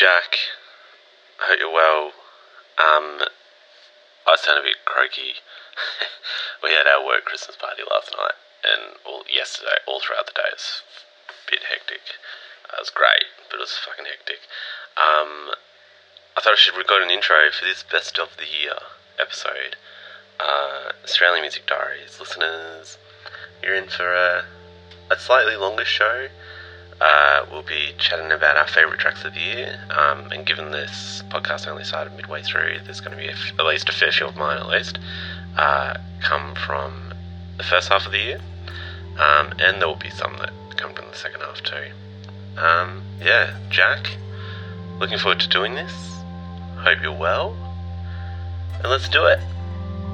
Jack, I hope you're well. Um, I sound a bit croaky. we had our work Christmas party last night, and all yesterday, all throughout the day, it was a bit hectic. Uh, it was great, but it was fucking hectic. Um, I thought I should record an intro for this best of the year episode. Uh, Australian Music Diaries listeners, you're in for a, a slightly longer show. Uh, we'll be chatting about our favourite tracks of the year, um, and given this podcast only started midway through, there's going to be at least a fair few of mine, at least, uh, come from the first half of the year, um, and there will be some that come from the second half too. Um, yeah, Jack, looking forward to doing this. Hope you're well, and let's do it.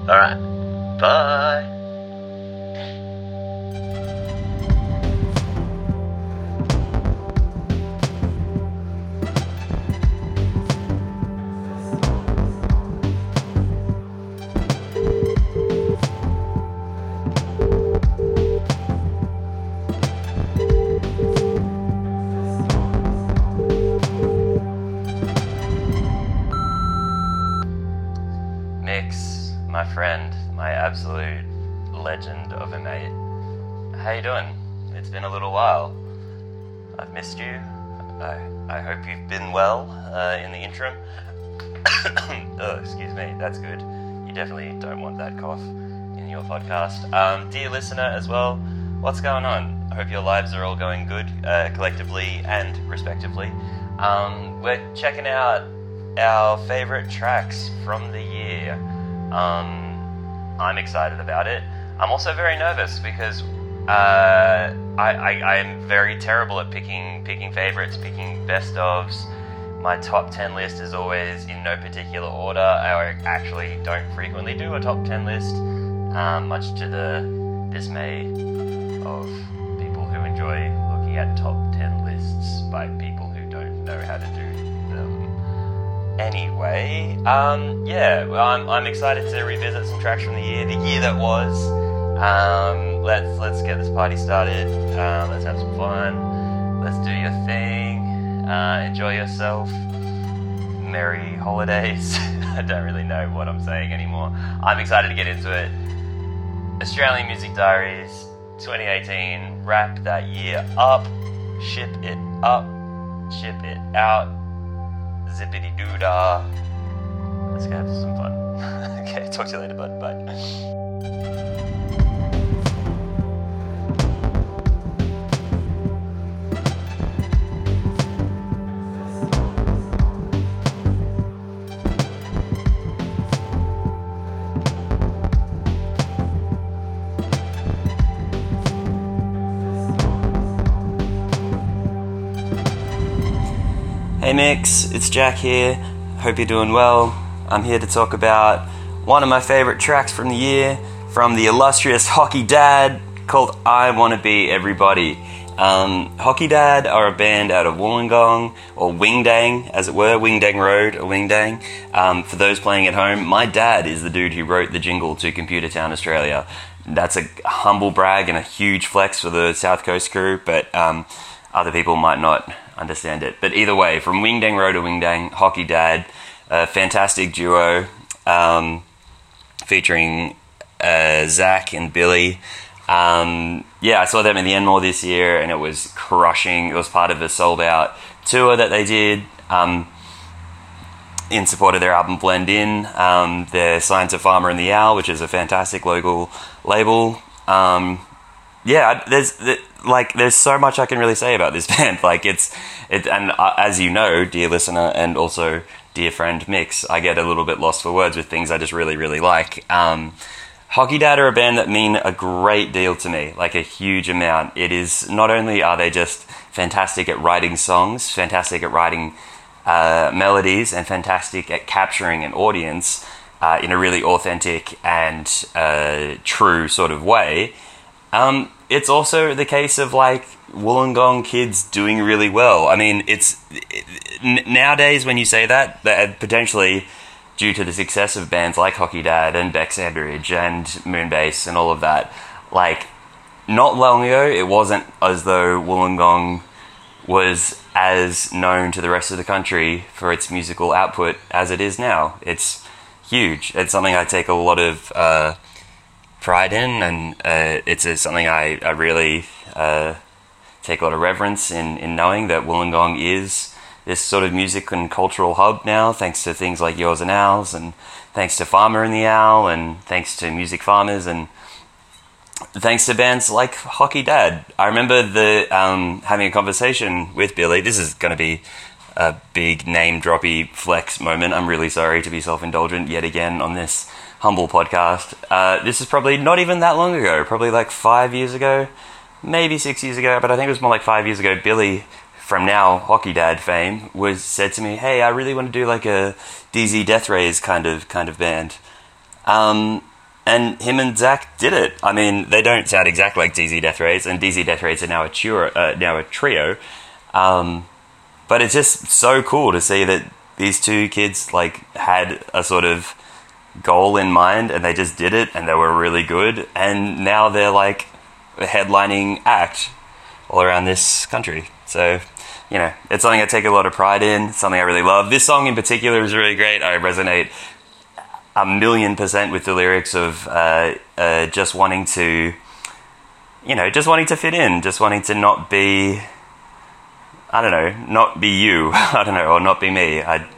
All right, bye. While. I've missed you. I, I hope you've been well uh, in the interim. oh, excuse me, that's good. You definitely don't want that cough in your podcast. Um, dear listener, as well, what's going on? I hope your lives are all going good, uh, collectively and respectively. Um, we're checking out our favorite tracks from the year. Um, I'm excited about it. I'm also very nervous because uh, I, I, am very terrible at picking picking favorites, picking best ofs. My top ten list is always in no particular order. I actually don't frequently do a top ten list, um, much to the dismay of people who enjoy looking at top ten lists by people who don't know how to do them. Anyway, um, yeah, I'm, I'm excited to revisit some tracks from the year, the year that was. Um, let's let's get this party started. Um, let's have some fun. Let's do your thing. Uh, enjoy yourself. Merry holidays. I don't really know what I'm saying anymore. I'm excited to get into it. Australian Music Diaries 2018. Wrap that year up. Ship it up. Ship it out. Zippity doo dah. Let's go have some fun. okay, talk to you later, bud. Bye. Hey Mix, it's Jack here. Hope you're doing well. I'm here to talk about one of my favorite tracks from the year from the illustrious Hockey Dad called I Wanna Be Everybody. Um, Hockey Dad are a band out of Wollongong, or Windang, as it were, Windang Road, or Windang. Um, for those playing at home, my dad is the dude who wrote the jingle to Computer Town Australia. That's a humble brag and a huge flex for the South Coast crew, but um, other people might not understand it. But either way, from Windang Road to Windang, Hockey Dad, a fantastic duo um, featuring uh, Zach and Billy. Um, yeah, I saw them in the Enmore this year, and it was crushing. It was part of a sold out tour that they did um, in support of their album Blend In. Um, they're signed to Farmer and the Owl, which is a fantastic local label. Um, yeah, there's th- like there's so much I can really say about this band. Like it's it, and uh, as you know, dear listener, and also dear friend Mix, I get a little bit lost for words with things I just really really like. Um, Hockey Dad are a band that mean a great deal to me, like a huge amount. It is not only are they just fantastic at writing songs, fantastic at writing uh, melodies, and fantastic at capturing an audience uh, in a really authentic and uh, true sort of way. Um, it's also the case of like Wollongong kids doing really well. I mean, it's it, nowadays when you say that, that potentially due to the success of bands like Hockey Dad and Bec Sandridge and Moonbase and all of that, like not long ago, it wasn't as though Wollongong was as known to the rest of the country for its musical output as it is now. It's huge. It's something I take a lot of uh, pride in, and uh, it's something I, I really uh, take a lot of reverence in, in knowing that Wollongong is this sort of music and cultural hub now, thanks to things like Yours and Owls, and thanks to Farmer and the Owl, and thanks to Music Farmers, and thanks to bands like Hockey Dad. I remember the um, having a conversation with Billy. This is going to be a big name droppy flex moment. I'm really sorry to be self indulgent yet again on this humble podcast. Uh, this is probably not even that long ago, probably like five years ago, maybe six years ago, but I think it was more like five years ago. Billy from now Hockey Dad fame was said to me, "Hey, I really want to do like a DZ Deathrays kind of kind of band." Um, and him and Zach did it. I mean, they don't sound exactly like DZ Deathrays, and DZ Deathrays are now a trio. Uh, now a trio. Um, but it's just so cool to see that these two kids like had a sort of goal in mind, and they just did it, and they were really good, and now they're like a headlining act all around this country. So you know, it's something I take a lot of pride in, something I really love. This song in particular is really great. I resonate a million percent with the lyrics of uh, uh, just wanting to, you know, just wanting to fit in, just wanting to not be, I don't know, not be you, I don't know, or not be me. I,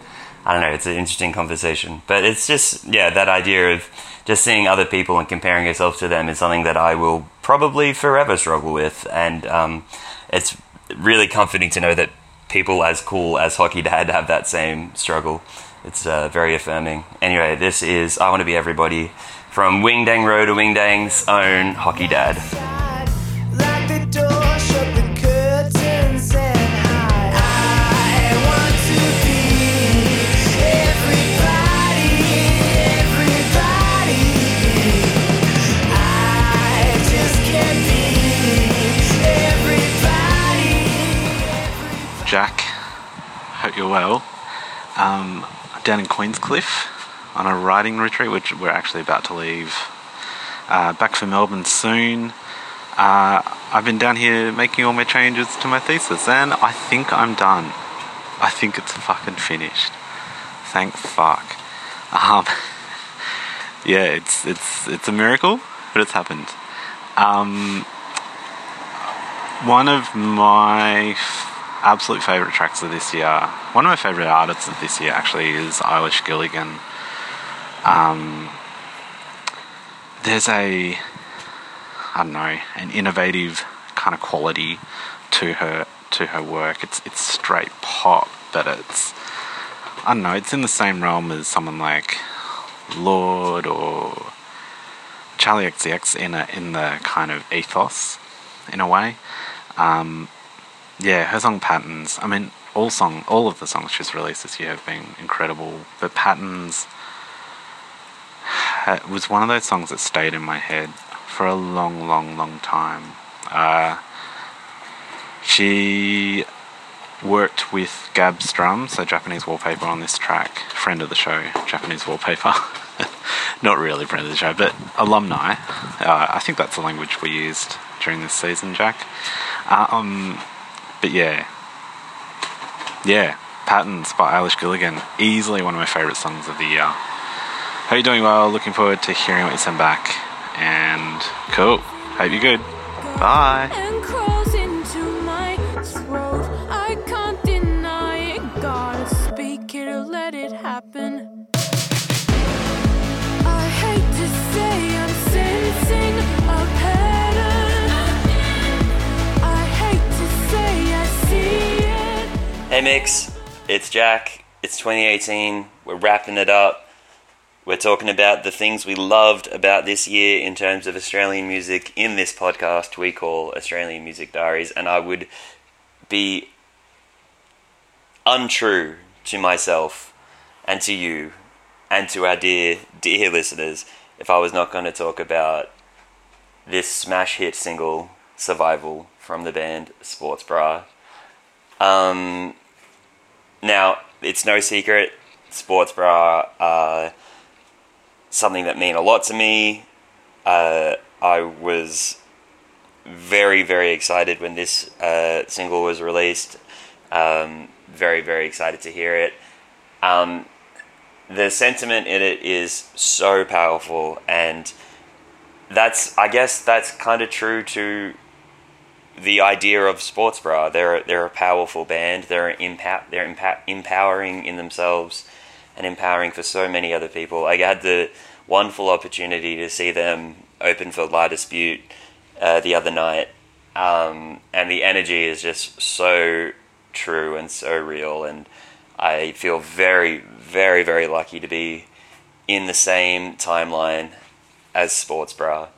I don't know, it's an interesting conversation. But it's just, yeah, that idea of just seeing other people and comparing yourself to them is something that I will probably forever struggle with. And um, it's really comforting to know that people as cool as Hockey Dad have that same struggle. It's uh, very affirming. Anyway, this is I Want to Be Everybody from Windang Road to Windang's own Hockey Dad. Well. Um, down in Queenscliff on a riding retreat, which we're actually about to leave. Uh, back for Melbourne soon. Uh, I've been down here making all my changes to my thesis, and I think I'm done. I think it's fucking finished. Thank fuck. Um, yeah, it's it's it's a miracle, but it's happened. Um, one of my absolute favourite tracks of this year, one of my favourite artists of this year actually is Eilish Gilligan. Um, there's a, I don't know, an innovative kind of quality to her to her work. It's it's straight pop, but it's I don't know. It's in the same realm as someone like Lorde or Charli XCX in a in the kind of ethos, in a way. Um, yeah, her song Patterns. I mean, all song, all of the songs she's released this year have been incredible. But Patterns was one of those songs that stayed in my head for a long, long, long time. Uh, she worked with Gab Strum, so Japanese Wallpaper, on this track. Friend of the show, Japanese Wallpaper. Not really friend of the show, but alumni. Uh, I think that's the language we used during this season, Jack. Uh, um, but yeah, yeah, Patterns by Eilish Gilligan, easily one of my favourite songs of the year. Hope you're doing well. Looking forward to hearing what you send back. And cool. Hope you're good. Bye. Mix, it's Jack. It's 2018. We're wrapping it up. We're talking about the things we loved about this year in terms of Australian music in this podcast we call Australian Music Diaries, and I would be untrue to myself and to you and to our dear, dear listeners if I was not going to talk about this smash hit single, Survival, from the band Sports Bra. Um, now, it's no secret, sports bra are something that mean a lot to me. Uh, I was very, very excited when this uh, single was released. Um, very, very excited to hear it. Um, the sentiment in it is so powerful, and that's, I guess, that's kind of true to the idea of sports bra. They're they're a powerful band. They're impa- they're empowering in themselves, and empowering for so many other people. I had the wonderful opportunity to see them open for La Dispute uh, the other night, um, and the energy is just so true and so real. And I feel very, very, very lucky to be in the same timeline as Sports Bra.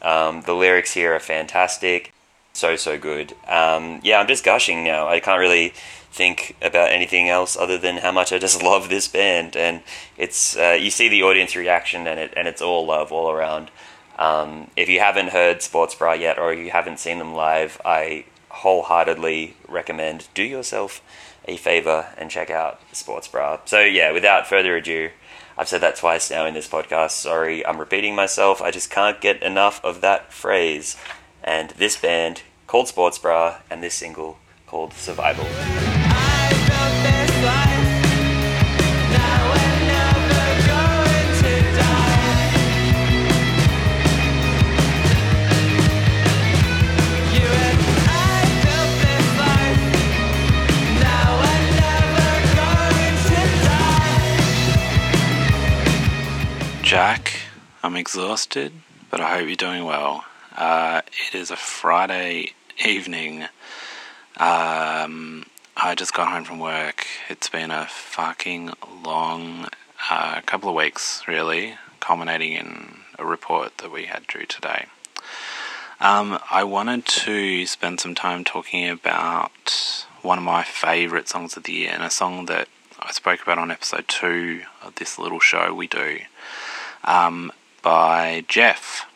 Um, the lyrics here are fantastic, so so good. Um, yeah, I'm just gushing now. I can't really think about anything else other than how much I just love this band, and it's uh, you see the audience reaction, and it and it's all love all around. Um, if you haven't heard Sports Bra yet, or you haven't seen them live, I wholeheartedly recommend do yourself a favor and check out Sports Bra. So yeah, without further ado, I've said that twice now in this podcast. Sorry, I'm repeating myself. I just can't get enough of that phrase. And this band called Sports Bra, and this single called Survival. Jack, I'm exhausted, but I hope you're doing well. Uh, it is a Friday evening. Um, I just got home from work. It's been a fucking long uh, couple of weeks, really, culminating in a report that we had due today. Um, I wanted to spend some time talking about one of my favourite songs of the year, and a song that I spoke about on episode two of this little show we do um, by Jeff,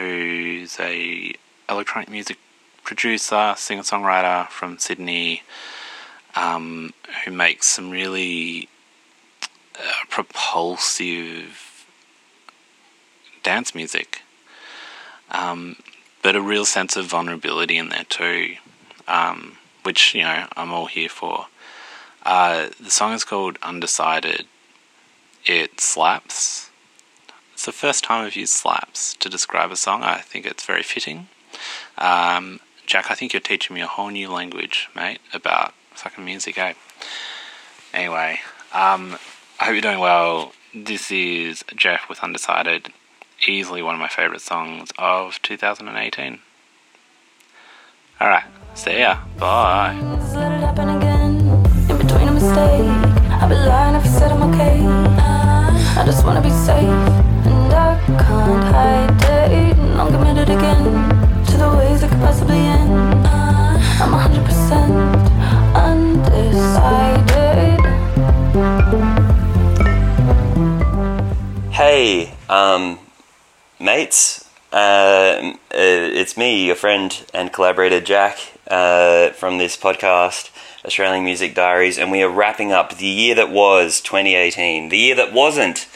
who's a electronic music producer, singer songwriter from Sydney, um, who makes some really uh, propulsive dance music, um, but a real sense of vulnerability in there too, um, which you know I'm all here for. Uh, the song is called Undecided. It slaps. It's the first time I've used slaps to describe a song. I think it's very fitting. Um, Jack, I think you're teaching me a whole new language, mate, about fucking music, eh? Anyway, um, I hope you're doing well. This is Jeff with Undecided. Easily one of my favourite songs of 2018. Alright, see ya. Bye. Me, your friend and collaborator Jack, uh, from this podcast, Australian Music Diaries, and we are wrapping up the year that was 2018, the year that wasn't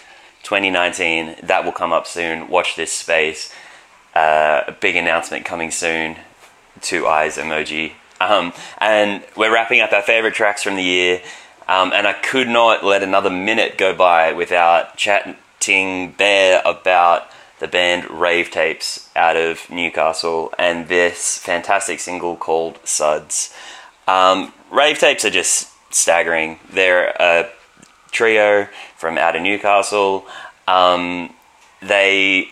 2019. That will come up soon. Watch this space. Uh, a big announcement coming soon. Two eyes emoji. Um, and we're wrapping up our favorite tracks from the year. Um, and I could not let another minute go by without chatting Bear about the band Rave Tapes out of Newcastle and this fantastic single called Suds. Um, Rave Tapes are just staggering. They're a trio from out of Newcastle. Um, they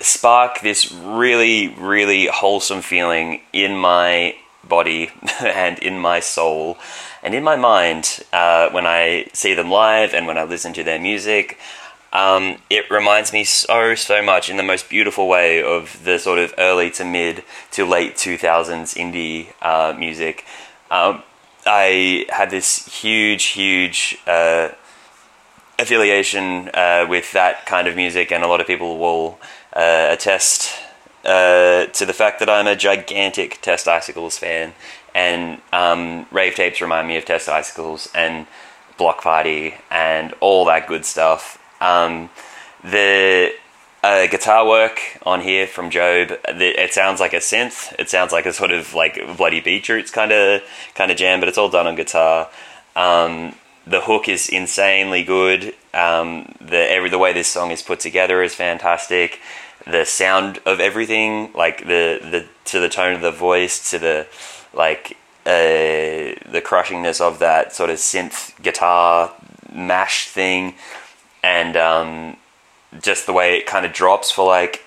spark this really, really wholesome feeling in my body and in my soul and in my mind uh, when I see them live and when I listen to their music. Um, it reminds me so, so much in the most beautiful way of the sort of early to mid to late 2000s indie uh, music. Um, I had this huge, huge uh, affiliation uh, with that kind of music, and a lot of people will uh, attest uh, to the fact that I'm a gigantic Test Icicles fan, and um, rave tapes remind me of Test Icicles and Bloc Party and all that good stuff. Um, the uh, guitar work on here from Job. It sounds like a synth. It sounds like a sort of like bloody beetroots kind of kind of jam, but it's all done on guitar. Um, the hook is insanely good. Um, the every the way this song is put together is fantastic. The sound of everything, like the the to the tone of the voice, to the like uh, the crushingness of that sort of synth guitar mash thing, and um, just the way it kind of drops for like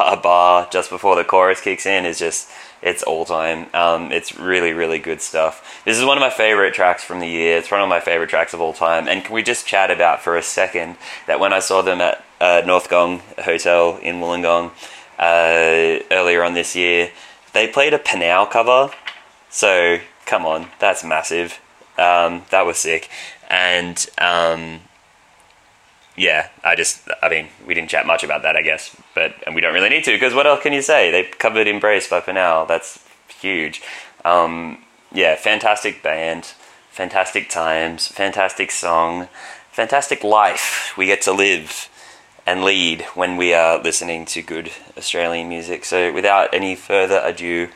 a bar just before the chorus kicks in is just it's all time. Um, it's really really good stuff. This is one of my favorite tracks from the year. It's one of my favorite tracks of all time. And can we just chat about for a second that when I saw them at uh, North Gong Hotel in Wollongong uh, earlier on this year, they played a Pnau cover. So come on, that's massive. Um, that was sick. And um, yeah, I just, I mean, we didn't chat much about that, I guess, but and we don't really need to because what else can you say? They covered "Embrace" by Pnau. That's huge. Um, yeah, fantastic band, fantastic times, fantastic song, fantastic life we get to live and lead when we are listening to good Australian music. So, without any further ado,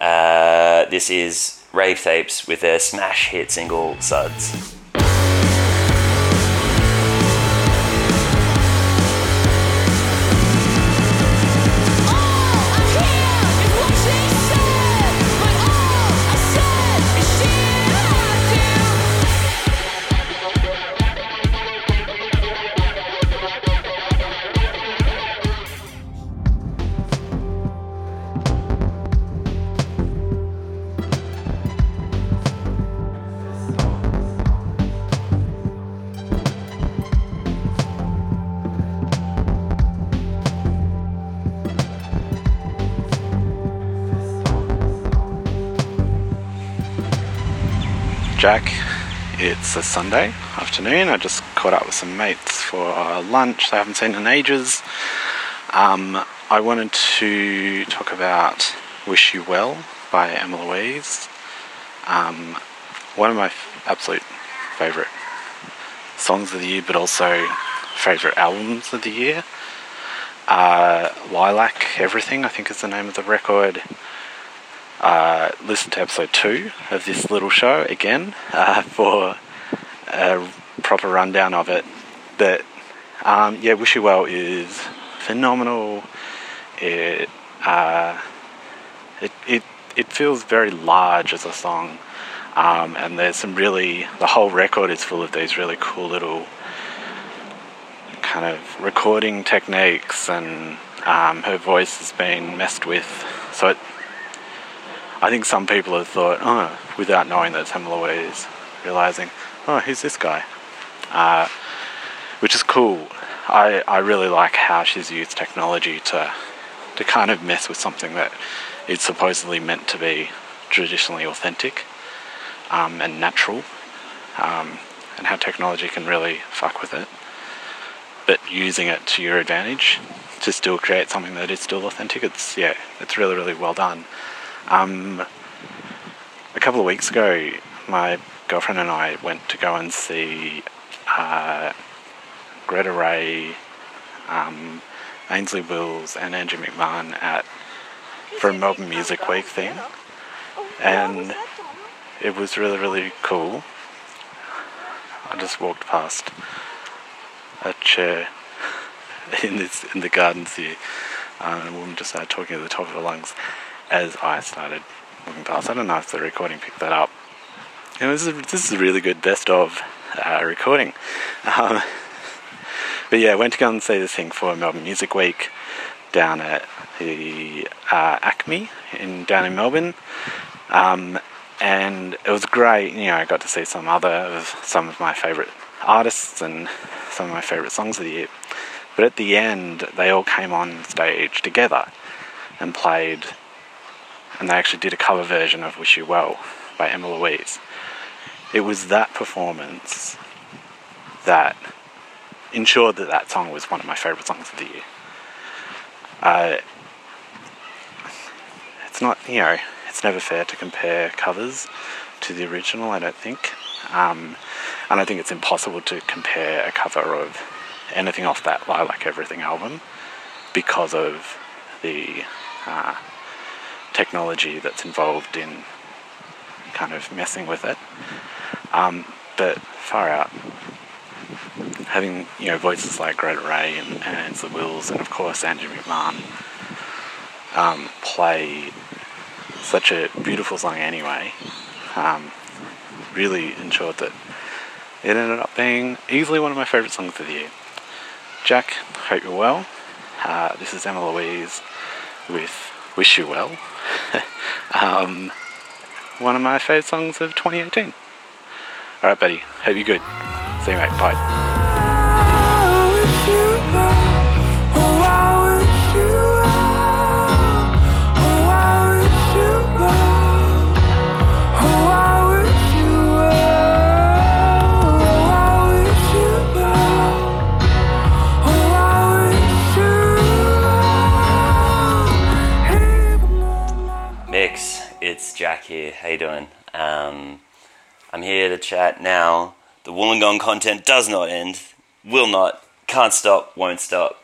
uh, this is Rave Tapes with their smash hit single "Suds." Jack. It's a Sunday afternoon. I just caught up with some mates for lunch. I haven't seen in ages. Um, I wanted to talk about "Wish You Well" by Emma Louise. Um, one of my f- absolute favourite songs of the year, but also favourite albums of the year. Uh, Lilac Everything, I think, is the name of the record uh, listen to episode two of this little show again uh, for a proper rundown of it. But um, yeah, Wish You Well is phenomenal. It, uh, it it it feels very large as a song, um, and there's some really the whole record is full of these really cool little kind of recording techniques, and um, her voice has been messed with, so it I think some people have thought, oh, without knowing that it's Emma Louise, realizing, oh, who's this guy? Uh, which is cool. I, I really like how she's used technology to to kind of mess with something that is supposedly meant to be traditionally authentic um, and natural, um, and how technology can really fuck with it, but using it to your advantage to still create something that is still authentic. It's yeah, it's really really well done. Um, a couple of weeks ago, my girlfriend and I went to go and see uh, Greta Ray, um, Ainslie Wills, and Andrew McMahon at for a Melbourne Music Week thing, and it was really really cool. I just walked past a chair in this in the gardens here, um, and a woman just started talking at the top of her lungs as I started walking past. I don't know if the recording picked that up. It was a, this is a really good best of uh, recording. Um, but yeah, I went to go and see this thing for Melbourne Music Week down at the uh, Acme in down in Melbourne. Um, and it was great. You know, I got to see some other of some of my favourite artists and some of my favourite songs of the year. But at the end, they all came on stage together and played and they actually did a cover version of Wish You Well by Emma Louise. It was that performance that ensured that that song was one of my favourite songs of the year. Uh, it's not, you know, it's never fair to compare covers to the original, I don't think. Um, and I think it's impossible to compare a cover of anything off that Lilac Everything album because of the uh, technology that's involved in kind of messing with it. Um, but far out, having you know voices like Greta Ray and, and Ainslie Wills and of course Andrew McMahon um, play such a beautiful song anyway. Um, really ensured that it ended up being easily one of my favourite songs of the year. Jack, hope you're well. Uh, this is Emma Louise with Wish You Well. um, one of my favourite songs of 2018. Alright, buddy. Hope you're good. See you, mate. Bye. Here. How you doing? Um, I'm here to chat now. The Wollongong content does not end, will not, can't stop, won't stop.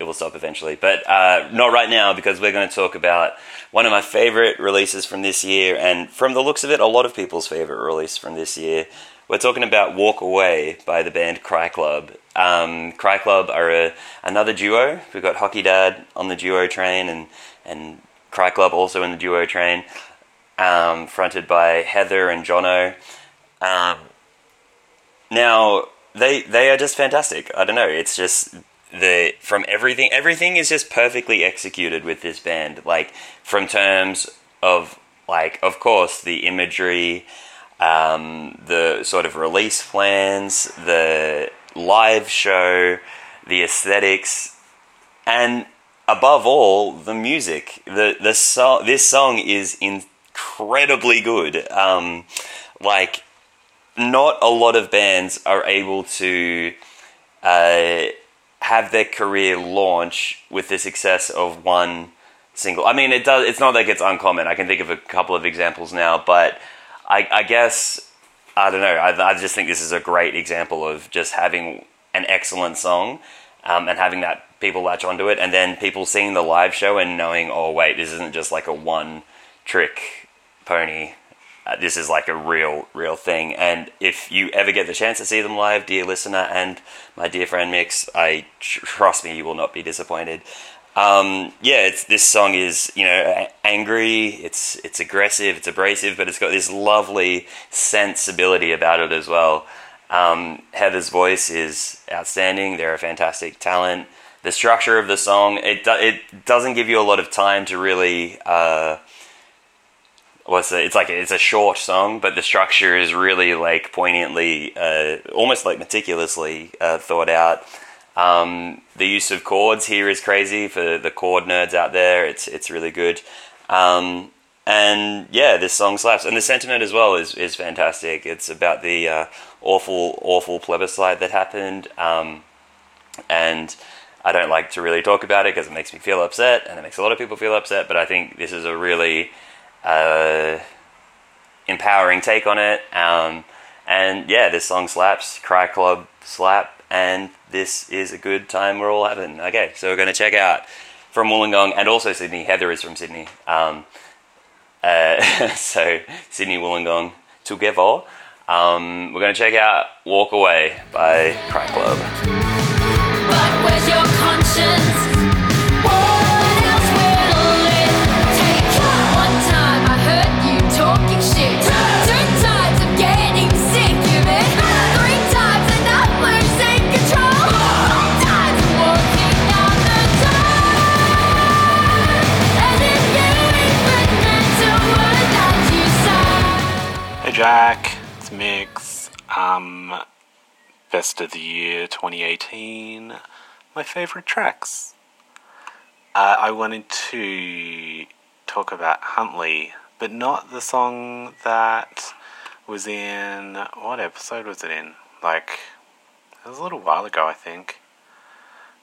It will stop eventually, but uh, not right now because we're going to talk about one of my favorite releases from this year, and from the looks of it, a lot of people's favorite release from this year. We're talking about Walk Away by the band Cry Club. Um, Cry Club are a, another duo. We've got Hockey Dad on the duo train, and and Cry Club also in the duo train, um, fronted by Heather and Jono. Um, now they they are just fantastic. I don't know. It's just the from everything. Everything is just perfectly executed with this band. Like from terms of like, of course, the imagery, um, the sort of release plans, the live show, the aesthetics, and above all, the music. The the song. This song is incredibly good. Um, like, not a lot of bands are able to uh, have their career launch with the success of one single. I mean, it does. It's not like it's uncommon. I can think of a couple of examples now, but I, I guess I don't know. I, I just think this is a great example of just having an excellent song um, and having that people latch onto it, and then people seeing the live show and knowing, oh wait, this isn't just like a one trick pony. Uh, this is like a real, real thing. And if you ever get the chance to see them live, dear listener and my dear friend Mix, I trust me, you will not be disappointed. Um, yeah, this song is you know angry. It's it's aggressive. It's abrasive, but it's got this lovely sensibility about it as well. Um, Heather's voice is outstanding. They're a fantastic talent. The structure of the song it do, it doesn't give you a lot of time to really. Uh, what's it? It's like it's a short song, but the structure is really like poignantly, uh, almost like meticulously uh, thought out. Um, the use of chords here is crazy for the chord nerds out there. It's it's really good. Um, and yeah, this song slaps, and the sentiment as well is is fantastic. It's about the uh, awful awful plebiscite that happened, um, and I don't like to really talk about it because it makes me feel upset, and it makes a lot of people feel upset. But I think this is a really uh, empowering take on it. Um, and yeah, this song slaps. Cry Club slap, and this is a good time we're all having. Okay, so we're going to check out from Wollongong and also Sydney. Heather is from Sydney. Um, uh, so Sydney Wollongong together. Um, we're going to check out Walk Away by Cry Club. My favorite tracks. Uh, I wanted to talk about Huntly, but not the song that was in. What episode was it in? Like, it was a little while ago, I think.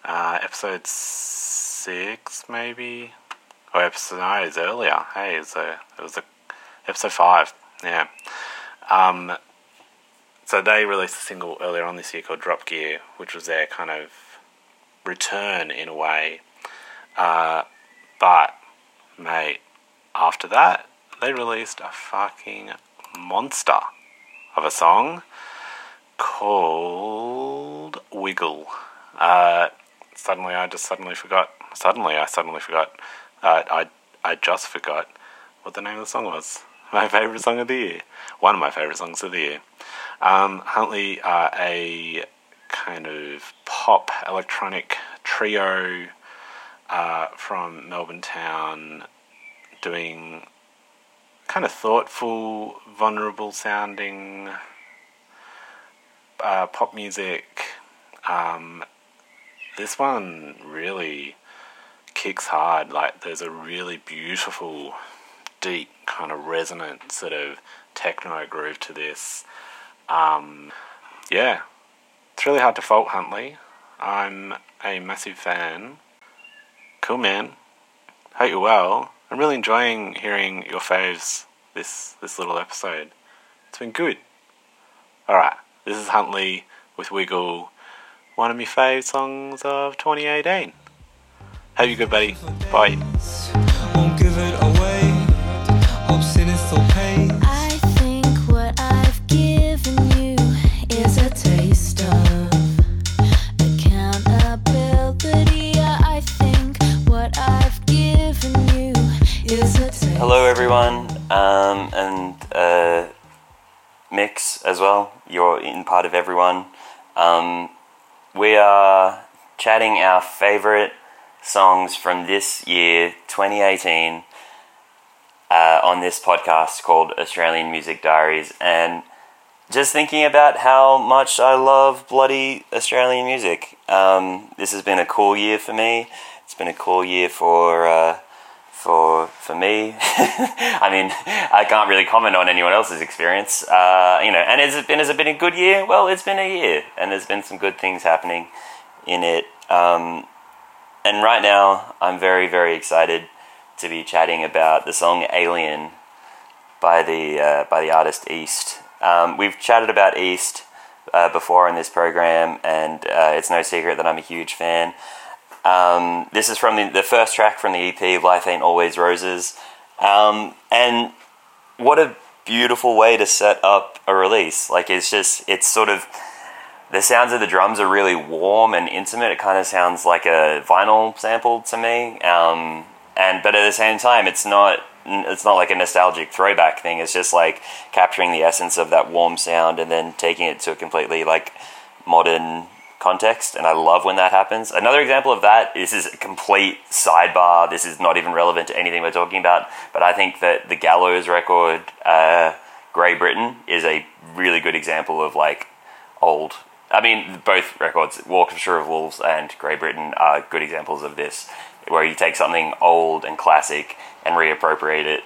Uh, episode six, maybe. Oh, episode no, it earlier. Hey, it was a, it was a episode five. Yeah. Um, so they released a single earlier on this year called Drop Gear, which was their kind of return in a way Uh, but, mate, after that, they released a fucking monster of a song called Wiggle. Uh, suddenly, I just suddenly forgot. Suddenly, I suddenly forgot. Uh, I I just forgot what the name of the song was. My favorite song of the year. One of my favorite songs of the year. Um, Huntly are a kind of pop electronic trio uh, from Melbourne town doing kind of thoughtful, vulnerable sounding uh, pop music. Um, this one really kicks hard. Like, there's a really beautiful, deep, kind of resonant sort of techno groove to this. Um, yeah, it's really hard to fault Huntly. I'm a massive fan. Cool, man. Hope you're well. I'm really enjoying hearing your faves this this little episode. It's been good. All right, this is Huntly with Wiggle, one of my fave songs of 2018. Have you good, buddy. Bye. Everyone, um, and uh, Mix as well. You're in part of everyone. Um, we are chatting our favorite songs from this year, 2018, uh, on this podcast called Australian Music Diaries, and just thinking about how much I love bloody Australian music. Um, this has been a cool year for me. It's been a cool year for. Uh, for for me. I mean, I can't really comment on anyone else's experience. Uh, you know, and has it been has it been a good year? Well, it's been a year, and there's been some good things happening in it. Um, and right now, I'm very very excited to be chatting about the song "Alien" by the uh, by the artist East. Um, we've chatted about East uh, before in this program, and uh, it's no secret that I'm a huge fan. Um, this is from the, the first track from the EP, Life Ain't Always Roses. Um, and what a beautiful way to set up a release. Like, it's just, it's sort of, the sounds of the drums are really warm and intimate. It kind of sounds like a vinyl sample to me. Um, and, but at the same time, it's not, it's not like a nostalgic throwback thing. It's just like capturing the essence of that warm sound and then taking it to a completely like modern context, and I love when that happens. Another example of that, this is a complete sidebar. This is not even relevant to anything we're talking about, but I think that the Gallows record, uh, Grey Britain, is a really good example of like old. I mean, both records, Orchestra of Wolves and Grey Britain, are good examples of this, where you take something old and classic and reappropriate it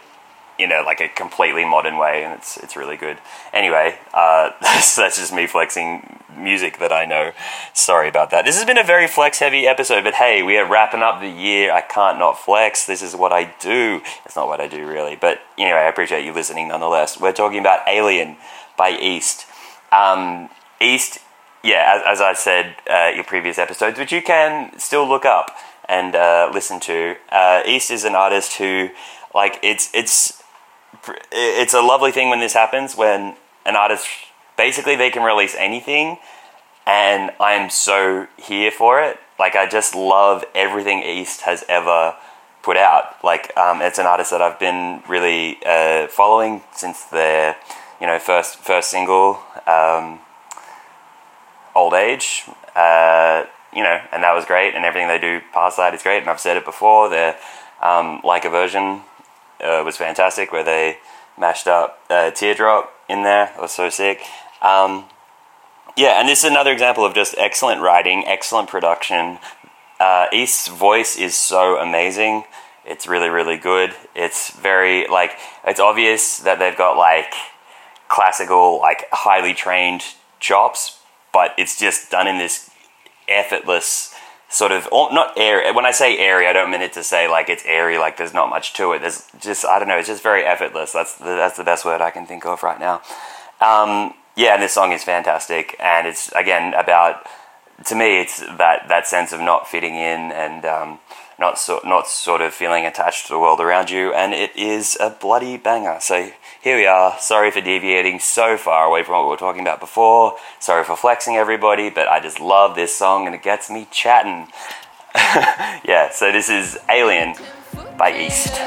in a like a completely modern way, and it's it's really good. Anyway, uh, that's, that's just me flexing music that I know. Sorry about that. This has been a very flex heavy episode, but hey, we are wrapping up the year. I can't not flex. This is what I do. It's not what I do really, but anyway, I appreciate you listening nonetheless. We're talking about Alien by East. Um, East, yeah, as, as I said uh, previous episodes, which you can still look up and uh, listen to. Uh, East is an artist who, like, it's it's it's a lovely thing when this happens when an artist basically they can release anything and I'm so here for it. Like I just love everything East has ever put out. Like um, it's an artist that I've been really uh, following since their you know first first single, um, Old Age. Uh, you know, and that was great, and everything they do past that is great. And I've said it before. Their um, like a version uh, was fantastic, where they mashed up uh, Teardrop in there. It was so sick. Um, yeah, and this is another example of just excellent writing, excellent production. Uh, East's voice is so amazing. It's really, really good. It's very, like, it's obvious that they've got, like, classical, like, highly trained chops, but it's just done in this effortless sort of not airy. When I say airy, I don't mean it to say like it's airy, like there's not much to it. There's just I don't know. It's just very effortless. That's the, that's the best word I can think of right now. Um, yeah, and this song is fantastic, and it's again about to me, it's that that sense of not fitting in and um, not so, not sort of feeling attached to the world around you, and it is a bloody banger. So here we are. Sorry for deviating so far away from what we were talking about before. Sorry for flexing everybody, but I just love this song and it gets me chatting. yeah, so this is Alien by East.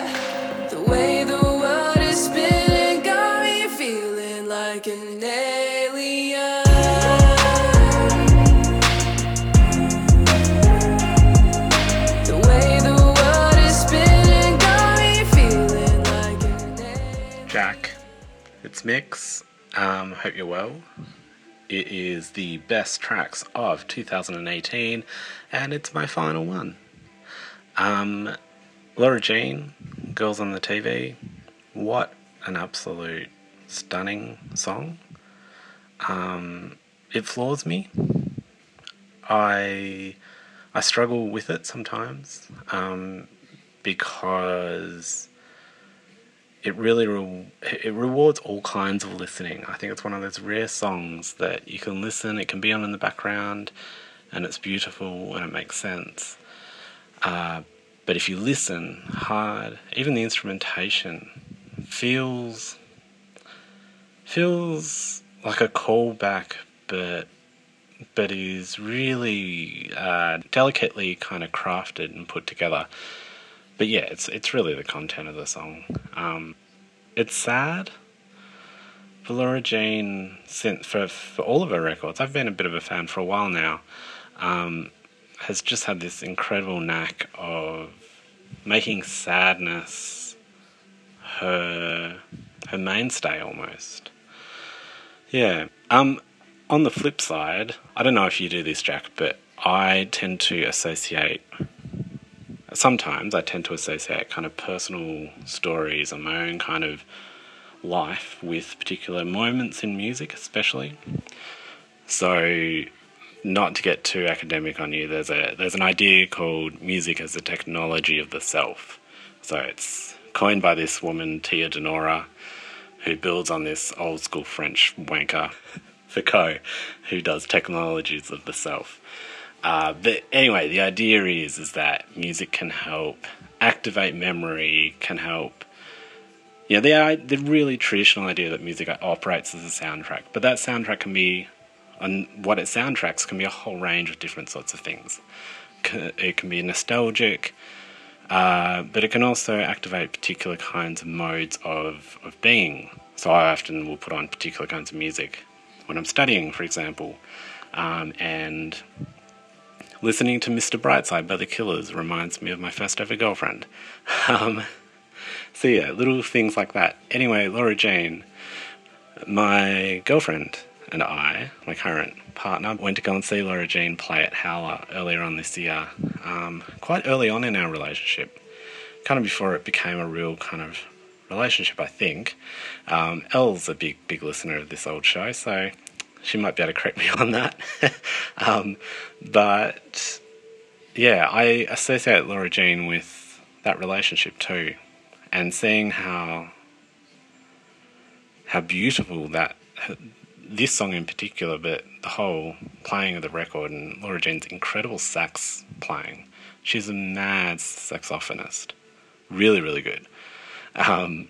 It's Mix. Um, hope you're well. It is the best tracks of 2018, and it's my final one. Um, Laura Jean, Girls on the TV. What an absolute stunning song. Um, it floors me. I I struggle with it sometimes um, because it really re- it rewards all kinds of listening. I think it's one of those rare songs that you can listen, it can be on in the background, and it's beautiful and it makes sense. Uh, but if you listen hard, even the instrumentation feels feels like a callback, but but is really uh, delicately kind of crafted and put together. But yeah, it's it's really the content of the song. Um, it's sad. For Laura Jean, since for for all of her records, I've been a bit of a fan for a while now. Um, has just had this incredible knack of making sadness her her mainstay almost. Yeah. Um, on the flip side, I don't know if you do this, Jack, but I tend to associate. Sometimes I tend to associate kind of personal stories and my own kind of life with particular moments in music, especially. So, not to get too academic on you, there's a there's an idea called music as a technology of the self. So it's coined by this woman Tia DeNora, who builds on this old school French wanker Foucault, who does technologies of the self. Uh, but anyway, the idea is is that music can help activate memory, can help. Yeah, the i- the really traditional idea that music operates as a soundtrack, but that soundtrack can be, and what it soundtracks can be a whole range of different sorts of things. It can be nostalgic, uh, but it can also activate particular kinds of modes of, of being. So I often will put on particular kinds of music when I'm studying, for example, um, and listening to Mr. Brightside by the Killers reminds me of my first ever girlfriend. Um, so yeah, little things like that. Anyway, Laura Jane, my girlfriend and I, my current partner, went to go and see Laura Jean play at Howler earlier on this year, um, quite early on in our relationship, kind of before it became a real kind of relationship, I think. Um, Elle's a big, big listener of this old show, so she might be able to correct me on that. um, but yeah, I associate Laura Jean with that relationship too, and seeing how how beautiful that this song in particular, but the whole playing of the record and Laura Jean's incredible sax playing. She's a mad saxophonist, really, really good. Um,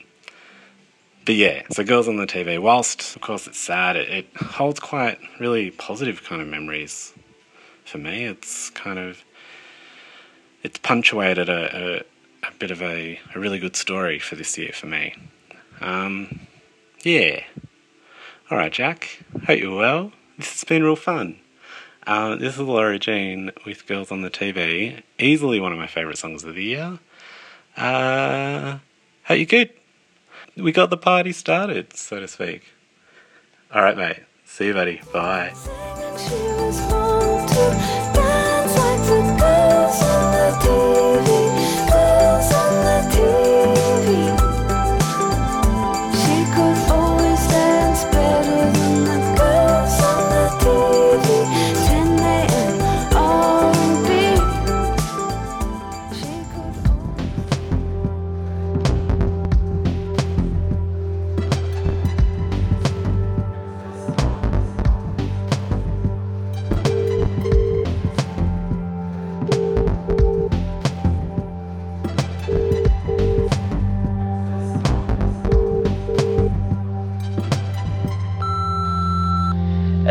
but yeah, so Girls on the TV, whilst of course it's sad, it, it holds quite really positive kind of memories for me. It's kind of it's punctuated a, a, a bit of a, a really good story for this year for me. Um, yeah. All right, Jack. Hope you're well. This has been real fun. Uh, this is Laura Jean with Girls on the TV. Easily one of my favourite songs of the year. Uh, hope you're good. We got the party started, so to speak. All right, mate. See you, buddy. Bye.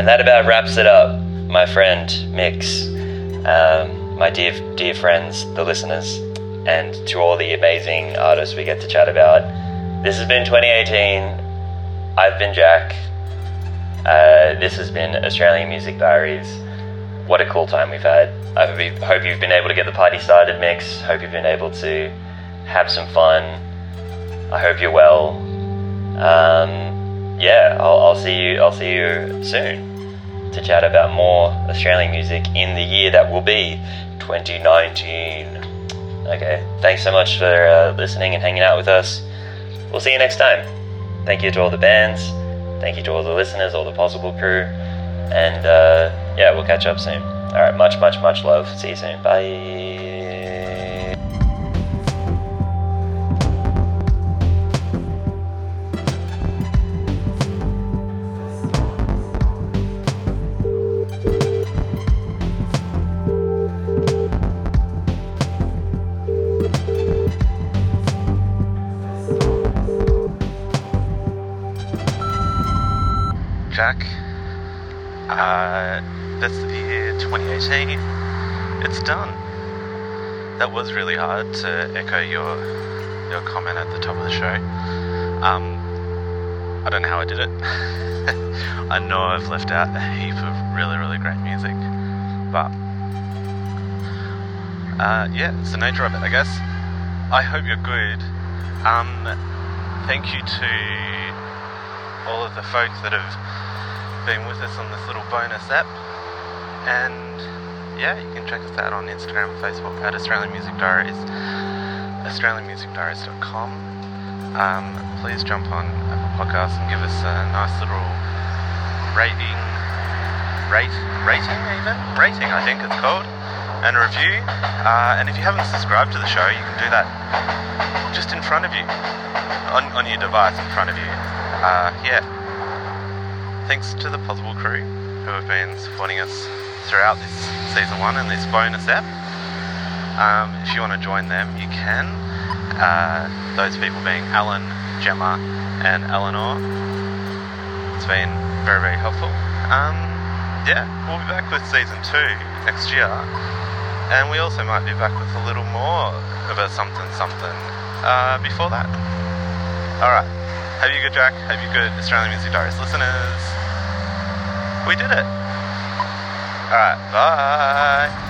That about wraps it up, my friend Mix, um, my dear dear friends, the listeners, and to all the amazing artists we get to chat about. This has been 2018. I've been Jack. Uh, this has been Australian Music Diaries. What a cool time we've had. I hope you- hope you've been able to get the party started, Mix. Hope you've been able to have some fun. I hope you're well. Um, yeah, I'll, I'll see you. I'll see you soon to chat about more Australian music in the year that will be 2019. Okay, thanks so much for uh, listening and hanging out with us. We'll see you next time. Thank you to all the bands. Thank you to all the listeners, all the possible crew. And uh, yeah, we'll catch up soon. All right, much, much, much love. See you soon. Bye. Jack. Uh, that's the year 2018. It's done. That was really hard to echo your your comment at the top of the show. Um, I don't know how I did it. I know I've left out a heap of really, really great music, but uh, yeah, it's the nature of it, I guess. I hope you're good. Um, thank you to all of the folks that have been with us on this little bonus app. And yeah, you can check us out on Instagram and Facebook at Australian Music Diaries, AustralianMusicDiaries.com. Um, please jump on Apple Podcasts and give us a nice little rating, rate, rating even? Rating, I think it's called, and a review. Uh, and if you haven't subscribed to the show, you can do that just in front of you, on, on your device in front of you. Uh, yeah. Thanks to the Possible crew who have been supporting us throughout this season one and this bonus app. Um, if you want to join them, you can. Uh, those people being Alan, Gemma, and Eleanor. It's been very, very helpful. Um, yeah, we'll be back with season two next year. And we also might be back with a little more of a something something uh, before that. Alright. Have you good, Jack? Have you good, Australian Music Diaries listeners? we did it. All right, bye.